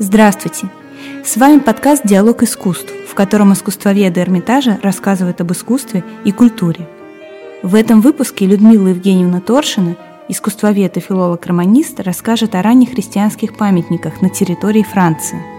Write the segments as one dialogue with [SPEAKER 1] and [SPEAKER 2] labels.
[SPEAKER 1] Здравствуйте! С вами подкаст «Диалог искусств», в котором искусствоведы Эрмитажа рассказывают об искусстве и культуре. В этом выпуске Людмила Евгеньевна Торшина, искусствовед и филолог-романист, расскажет о ранних христианских памятниках на территории Франции –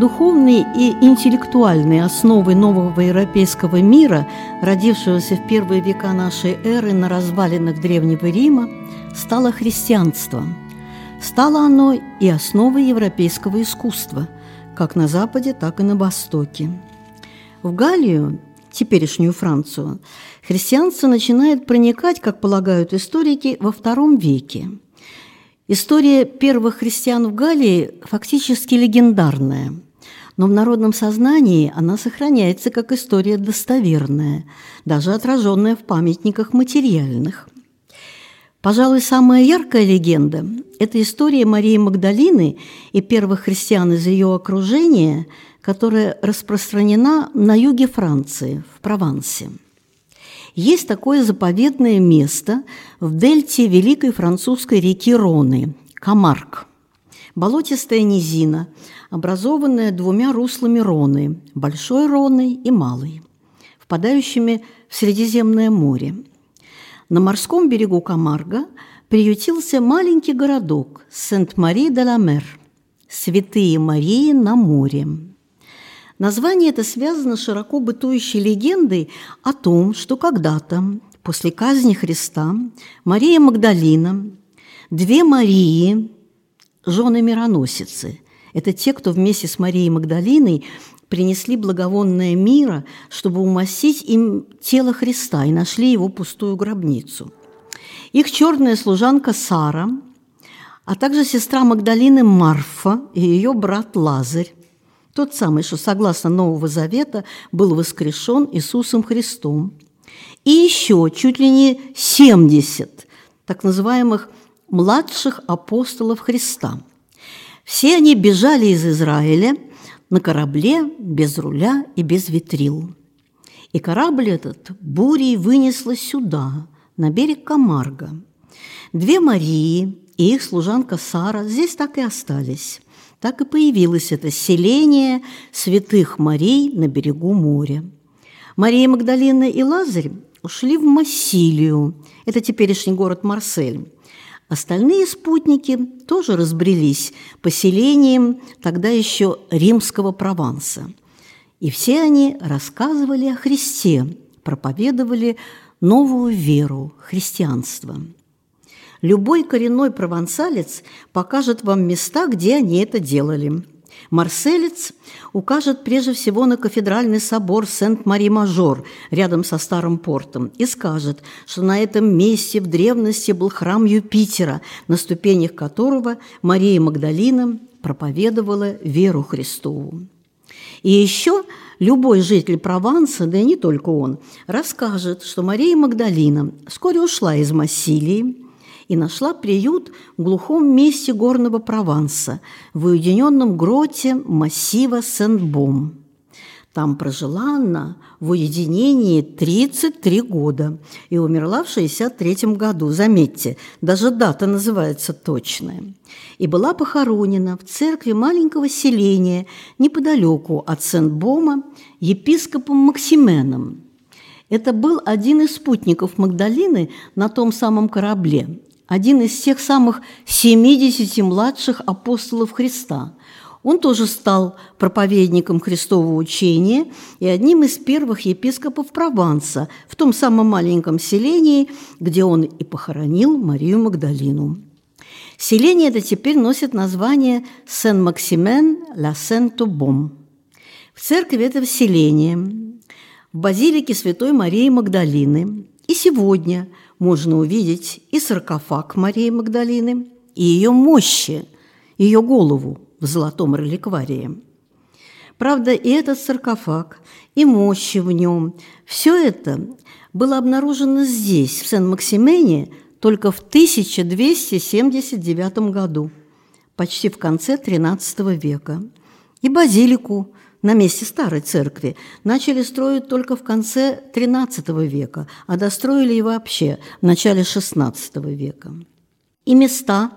[SPEAKER 2] Духовные и интеллектуальные основы нового европейского мира, родившегося в первые века нашей эры на развалинах Древнего Рима, стало христианство. Стало оно и основой европейского искусства, как на Западе, так и на Востоке. В Галлию, теперешнюю Францию, христианство начинает проникать, как полагают историки, во втором веке. История первых христиан в Галлии фактически легендарная – но в народном сознании она сохраняется как история достоверная, даже отраженная в памятниках материальных. Пожалуй, самая яркая легенда – это история Марии Магдалины и первых христиан из ее окружения, которая распространена на юге Франции, в Провансе. Есть такое заповедное место в дельте великой французской реки Роны – Камарк. Болотистая низина, образованная двумя руслами Роны – Большой Роной и Малой, впадающими в Средиземное море. На морском берегу Камарга приютился маленький городок Сент-Мари-де-ла-Мер – Святые Марии на море. Название это связано с широко бытующей легендой о том, что когда-то, после казни Христа, Мария Магдалина, две Марии, жены мироносицы – это те, кто вместе с Марией Магдалиной принесли благовонное мира, чтобы умастить им тело Христа и нашли его пустую гробницу. Их черная служанка Сара, а также сестра Магдалины Марфа и ее брат Лазарь, тот самый, что, согласно Нового Завета, был воскрешен Иисусом Христом. И еще чуть ли не 70 так называемых младших апостолов Христа – все они бежали из Израиля на корабле без руля и без ветрил. И корабль этот бурей вынесло сюда, на берег Камарга. Две Марии и их служанка Сара здесь так и остались. Так и появилось это селение святых Марий на берегу моря. Мария Магдалина и Лазарь ушли в Массилию, это теперешний город Марсель, Остальные спутники тоже разбрелись поселением тогда еще римского Прованса. И все они рассказывали о Христе, проповедовали новую веру, христианство. Любой коренной провансалец покажет вам места, где они это делали – Марселец укажет прежде всего на кафедральный собор Сент-Мари-Мажор рядом со Старым портом и скажет, что на этом месте в древности был храм Юпитера, на ступенях которого Мария Магдалина проповедовала веру Христову. И еще любой житель Прованса, да и не только он, расскажет, что Мария Магдалина вскоре ушла из Массилии, и нашла приют в глухом месте горного Прованса, в уединенном гроте массива Сен-Бом. Там прожила она в уединении 33 года и умерла в 63 году. Заметьте, даже дата называется точная. И была похоронена в церкви маленького селения неподалеку от Сен-Бома епископом Максименом. Это был один из спутников Магдалины на том самом корабле, один из тех самых 70 младших апостолов Христа. Он тоже стал проповедником Христового учения и одним из первых епископов Прованса в том самом маленьком селении, где он и похоронил Марию Магдалину. Селение это теперь носит название Сен-Максимен-ла-Сен-Тубом. В церкви этого селения, в базилике Святой Марии Магдалины и сегодня – можно увидеть и саркофаг Марии Магдалины, и ее мощи, ее голову в золотом реликварии. Правда, и этот саркофаг, и мощи в нем – все это было обнаружено здесь, в Сен-Максимене, только в 1279 году, почти в конце XIII века. И базилику на месте старой церкви начали строить только в конце XIII века, а достроили и вообще в начале XVI века. И места,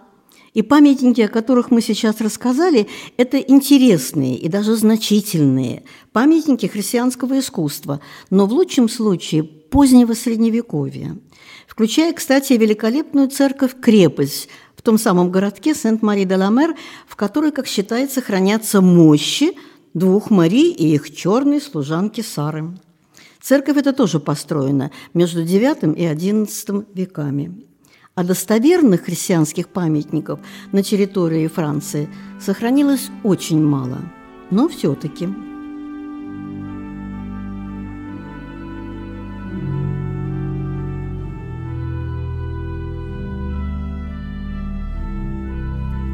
[SPEAKER 2] и памятники, о которых мы сейчас рассказали, это интересные и даже значительные памятники христианского искусства, но в лучшем случае позднего Средневековья, включая, кстати, великолепную церковь-крепость в том самом городке Сент-Мари-де-Ла-Мер, в которой, как считается, хранятся мощи двух Мари и их черной служанки Сары. Церковь эта тоже построена между IX и XI веками. А достоверных христианских памятников на территории Франции сохранилось очень мало, но все-таки.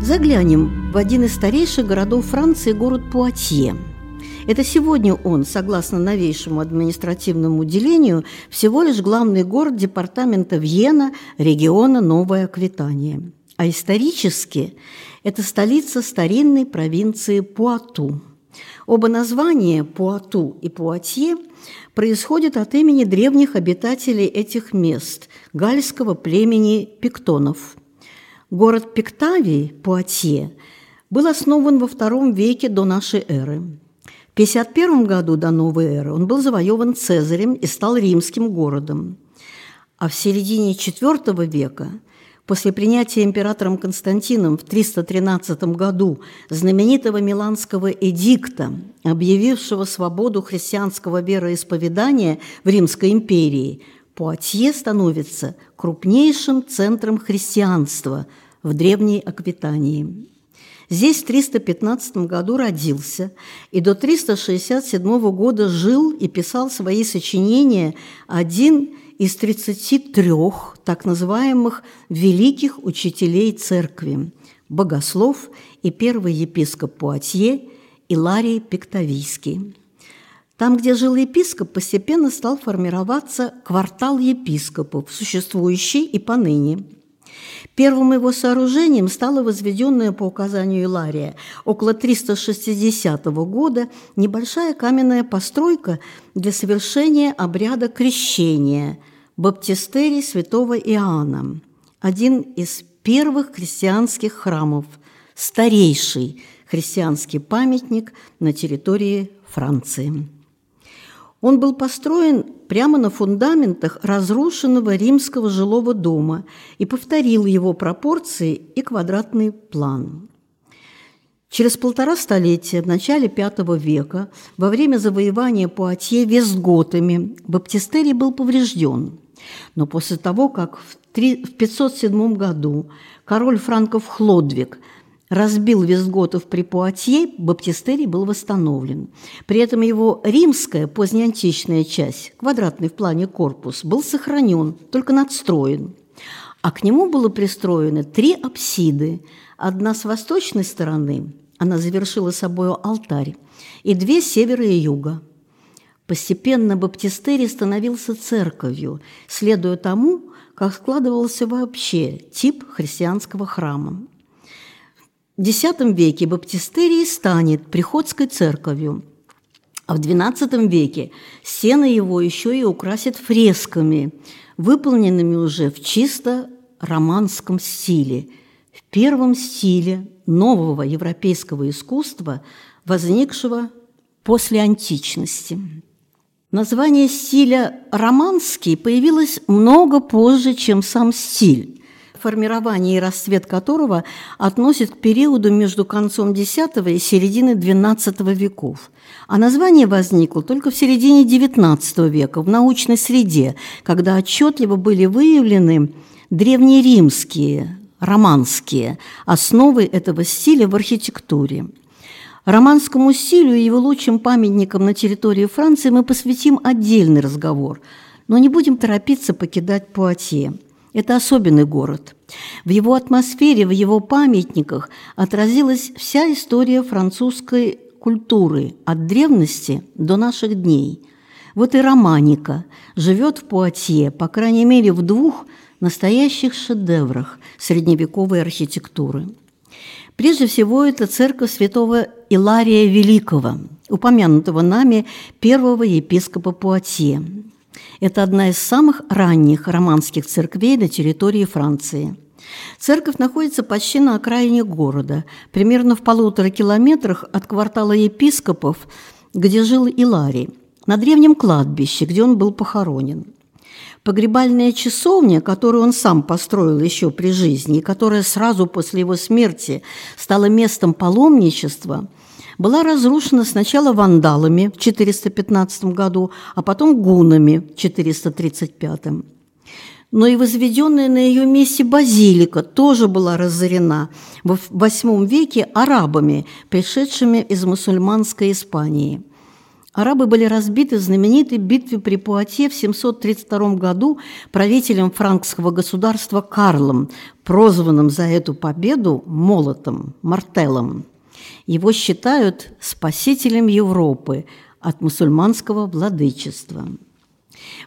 [SPEAKER 2] Заглянем в один из старейших городов Франции, город Пуатье – это сегодня он, согласно новейшему административному делению, всего лишь главный город департамента Вьена, региона Новая Аквитания. А исторически это столица старинной провинции Пуату. Оба названия Пуату и Пуатье происходят от имени древних обитателей этих мест – гальского племени пиктонов. Город Пиктавий, Пуатье, был основан во II веке до нашей эры. 51 году до новой эры он был завоеван Цезарем и стал римским городом. А в середине IV века, после принятия императором Константином в 313 году знаменитого Миланского эдикта, объявившего свободу христианского вероисповедания в Римской империи, Пуатье становится крупнейшим центром христианства в Древней Аквитании. Здесь в 315 году родился и до 367 года жил и писал свои сочинения один из 33 так называемых великих учителей церкви – богослов и первый епископ Пуатье Иларий Пиктавийский. Там, где жил епископ, постепенно стал формироваться квартал епископов, существующий и поныне – Первым его сооружением стало возведенное по указанию Илария около 360 года небольшая каменная постройка для совершения обряда крещения – баптистерий святого Иоанна, один из первых христианских храмов, старейший христианский памятник на территории Франции. Он был построен прямо на фундаментах разрушенного римского жилого дома и повторил его пропорции и квадратный план. Через полтора столетия, в начале V века, во время завоевания Пуатье вестготами, баптистерий был поврежден. Но после того, как в 507 году король франков Хлодвиг – разбил визготов при Пуатье, баптистерий был восстановлен. При этом его римская позднеантичная часть, квадратный в плане корпус, был сохранен, только надстроен. А к нему было пристроено три апсиды. Одна с восточной стороны, она завершила собой алтарь, и две с севера и юга. Постепенно баптистерий становился церковью, следуя тому, как складывался вообще тип христианского храма. В X веке баптистерий станет приходской церковью, а в XII веке стены его еще и украсят фресками, выполненными уже в чисто романском стиле, в первом стиле нового европейского искусства, возникшего после античности. Название стиля «романский» появилось много позже, чем сам стиль формирование и расцвет которого относит к периоду между концом X и середины XII веков. А название возникло только в середине XIX века, в научной среде, когда отчетливо были выявлены древнеримские, романские основы этого стиля в архитектуре. Романскому стилю и его лучшим памятникам на территории Франции мы посвятим отдельный разговор, но не будем торопиться покидать Пуатье. Это особенный город. В его атмосфере, в его памятниках отразилась вся история французской культуры от древности до наших дней. Вот и романика живет в Пуатье, по крайней мере, в двух настоящих шедеврах средневековой архитектуры. Прежде всего, это церковь святого Илария Великого, упомянутого нами первого епископа Пуатье. Это одна из самых ранних романских церквей на территории Франции. Церковь находится почти на окраине города, примерно в полутора километрах от квартала епископов, где жил Иларий, на древнем кладбище, где он был похоронен. Погребальная часовня, которую он сам построил еще при жизни и которая сразу после его смерти стала местом паломничества, была разрушена сначала вандалами в 415 году, а потом гунами в 435. Но и возведенная на ее месте базилика тоже была разорена в VIII веке арабами, пришедшими из мусульманской Испании – Арабы были разбиты в знаменитой битве при Пуате в 732 году правителем франкского государства Карлом, прозванным за эту победу молотом, мартелом. Его считают спасителем Европы от мусульманского владычества.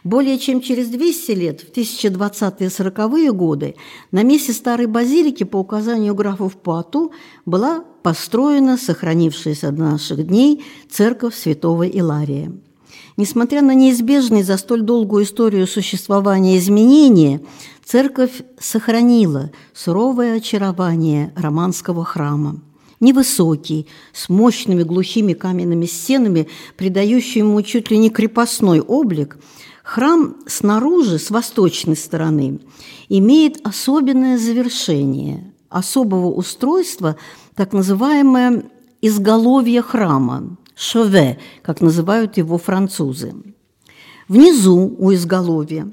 [SPEAKER 2] Более чем через 200 лет, в 1020-е 40-е годы, на месте старой базилики по указанию графов Пуату была построена сохранившаяся до наших дней церковь святого Илария. Несмотря на неизбежные за столь долгую историю существования изменения, церковь сохранила суровое очарование романского храма. Невысокий, с мощными глухими каменными стенами, придающий ему чуть ли не крепостной облик, храм снаружи, с восточной стороны, имеет особенное завершение, особого устройства, так называемое изголовье храма, шове, как называют его французы. Внизу у изголовья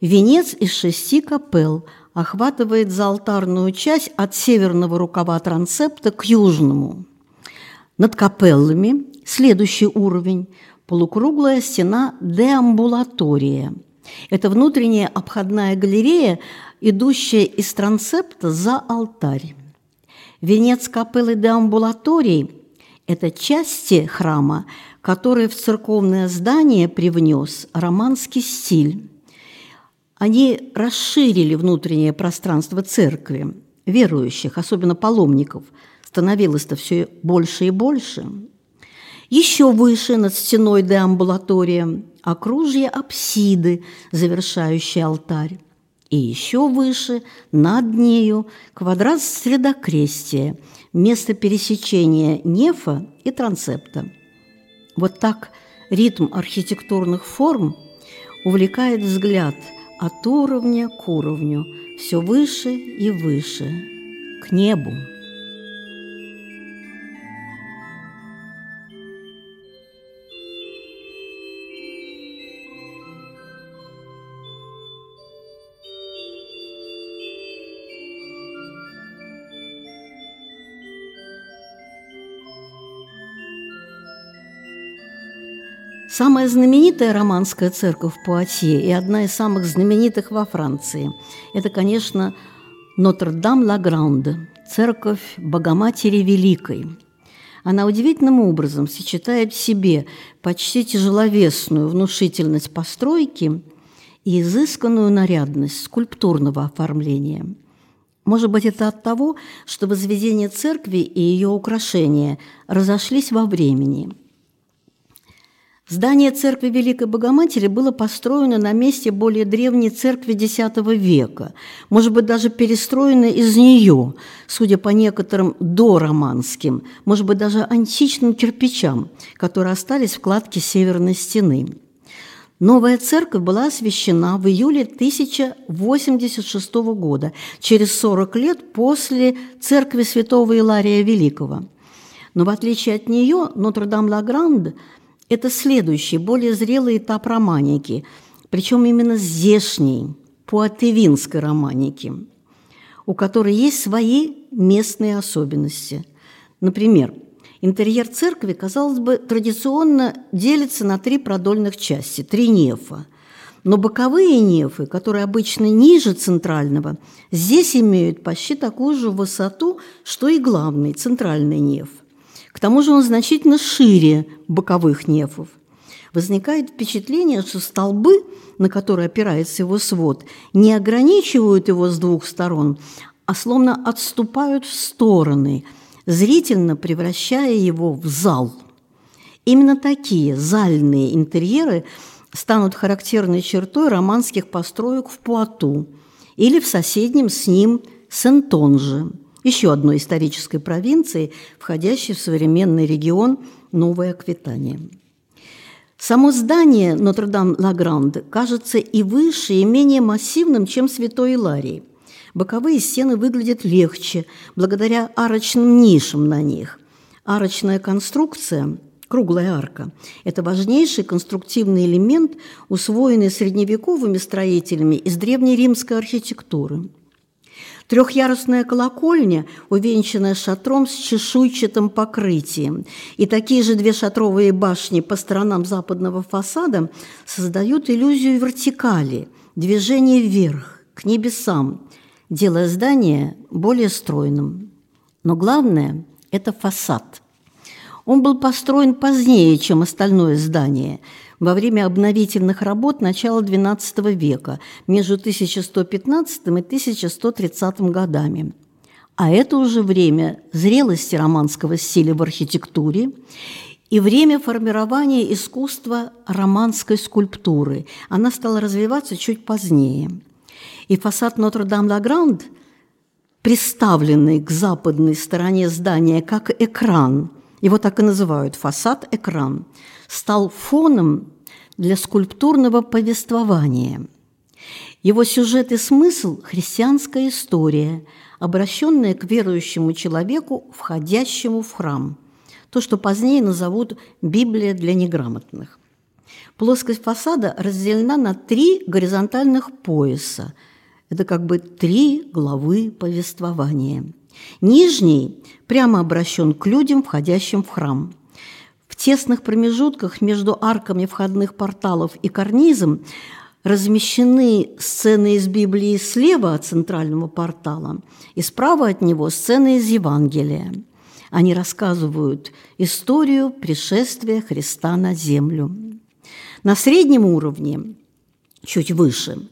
[SPEAKER 2] венец из шести капел охватывает заалтарную часть от северного рукава трансепта к южному. Над капеллами следующий уровень – полукруглая стена деамбулатория. Это внутренняя обходная галерея, идущая из трансепта за алтарь. Венец капеллы де амбулаторий – это части храма, которые в церковное здание привнес романский стиль. Они расширили внутреннее пространство церкви, верующих, особенно паломников, становилось-то все больше и больше. Еще выше над стеной деамбулатория окружье апсиды, завершающий алтарь и еще выше, над нею, квадрат средокрестия, место пересечения нефа и трансепта. Вот так ритм архитектурных форм увлекает взгляд от уровня к уровню, все выше и выше, к небу. Самая знаменитая романская церковь Пуатье и одна из самых знаменитых во Франции – это, конечно, Нотр-Дам-Ла-Гранде, церковь Богоматери Великой. Она удивительным образом сочетает в себе почти тяжеловесную внушительность постройки и изысканную нарядность скульптурного оформления. Может быть, это от того, что возведение церкви и ее украшения разошлись во времени – Здание церкви Великой Богоматери было построено на месте более древней церкви X века, может быть, даже перестроено из нее, судя по некоторым дороманским, может быть, даже античным кирпичам, которые остались в кладке северной стены. Новая церковь была освящена в июле 1086 года, через 40 лет после церкви святого Илария Великого. Но в отличие от нее, Нотр-Дам-Ла-Гранд – это следующий, более зрелый этап романики, причем именно здешней, пуатевинской романики, у которой есть свои местные особенности. Например, интерьер церкви, казалось бы, традиционно делится на три продольных части, три нефа. Но боковые нефы, которые обычно ниже центрального, здесь имеют почти такую же высоту, что и главный, центральный неф. К тому же он значительно шире боковых нефов. Возникает впечатление, что столбы, на которые опирается его свод, не ограничивают его с двух сторон, а словно отступают в стороны, зрительно превращая его в зал. Именно такие зальные интерьеры станут характерной чертой романских построек в Пуату или в соседнем с ним Сентонже, еще одной исторической провинции, входящей в современный регион Новая Аквитания. Само здание Нотр-Дам-Ла-Гранд кажется и выше, и менее массивным, чем Святой Иларий. Боковые стены выглядят легче, благодаря арочным нишам на них. Арочная конструкция – круглая арка – это важнейший конструктивный элемент, усвоенный средневековыми строителями из древнеримской архитектуры – Трехъярусная колокольня, увенчанная шатром с чешуйчатым покрытием, и такие же две шатровые башни по сторонам западного фасада создают иллюзию вертикали, движения вверх, к небесам, делая здание более стройным. Но главное – это фасад. Он был построен позднее, чем остальное здание – во время обновительных работ начала XII века между 1115 и 1130 годами. А это уже время зрелости романского стиля в архитектуре и время формирования искусства романской скульптуры. Она стала развиваться чуть позднее. И фасад Нотр-Дам-Ла-Гранд, приставленный к западной стороне здания как экран, его так и называют – фасад-экран – стал фоном для скульптурного повествования. Его сюжет и смысл – христианская история, обращенная к верующему человеку, входящему в храм. То, что позднее назовут «Библия для неграмотных». Плоскость фасада разделена на три горизонтальных пояса. Это как бы три главы повествования. Нижний прямо обращен к людям, входящим в храм тесных промежутках между арками входных порталов и карнизом размещены сцены из Библии слева от центрального портала и справа от него сцены из Евангелия. Они рассказывают историю пришествия Христа на землю. На среднем уровне, чуть выше,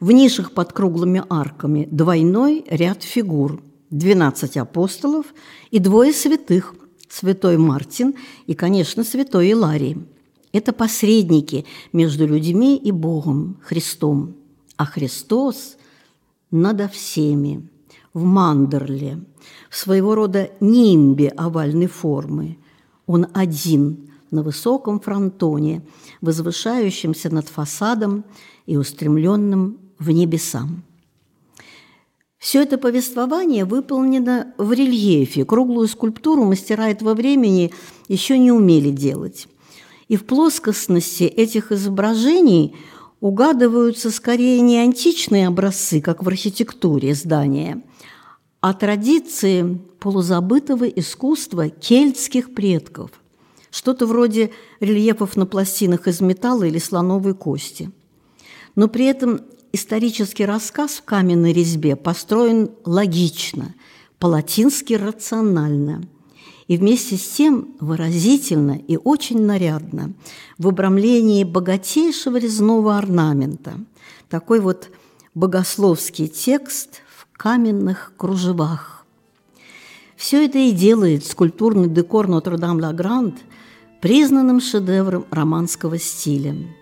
[SPEAKER 2] в нишах под круглыми арками двойной ряд фигур – 12 апостолов и двое святых – святой Мартин и, конечно, святой Иларий. Это посредники между людьми и Богом, Христом. А Христос надо всеми, в мандерле, в своего рода нимбе овальной формы. Он один на высоком фронтоне, возвышающемся над фасадом и устремленным в небесам. Все это повествование выполнено в рельефе. Круглую скульптуру мастера этого времени еще не умели делать. И в плоскостности этих изображений угадываются скорее не античные образцы, как в архитектуре здания, а традиции полузабытого искусства кельтских предков, что-то вроде рельефов на пластинах из металла или слоновой кости. Но при этом исторический рассказ в каменной резьбе построен логично, по-латински рационально и вместе с тем выразительно и очень нарядно в обрамлении богатейшего резного орнамента. Такой вот богословский текст в каменных кружевах. Все это и делает скульптурный декор Нотр-Дам-Ла-Гранд признанным шедевром романского стиля –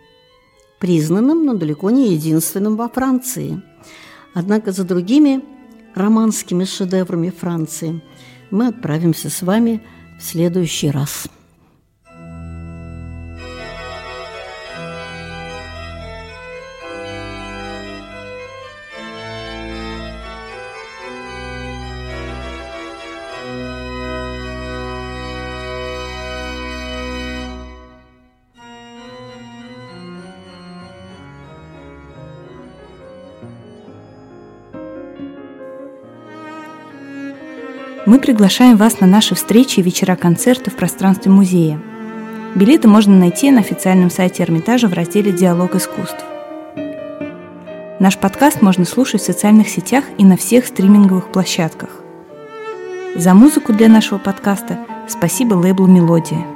[SPEAKER 2] признанным, но далеко не единственным во Франции. Однако за другими романскими шедеврами Франции мы отправимся с вами в следующий раз.
[SPEAKER 1] Мы приглашаем вас на наши встречи и вечера-концерты в пространстве музея. Билеты можно найти на официальном сайте Эрмитажа в разделе «Диалог искусств». Наш подкаст можно слушать в социальных сетях и на всех стриминговых площадках. За музыку для нашего подкаста спасибо лейблу «Мелодия».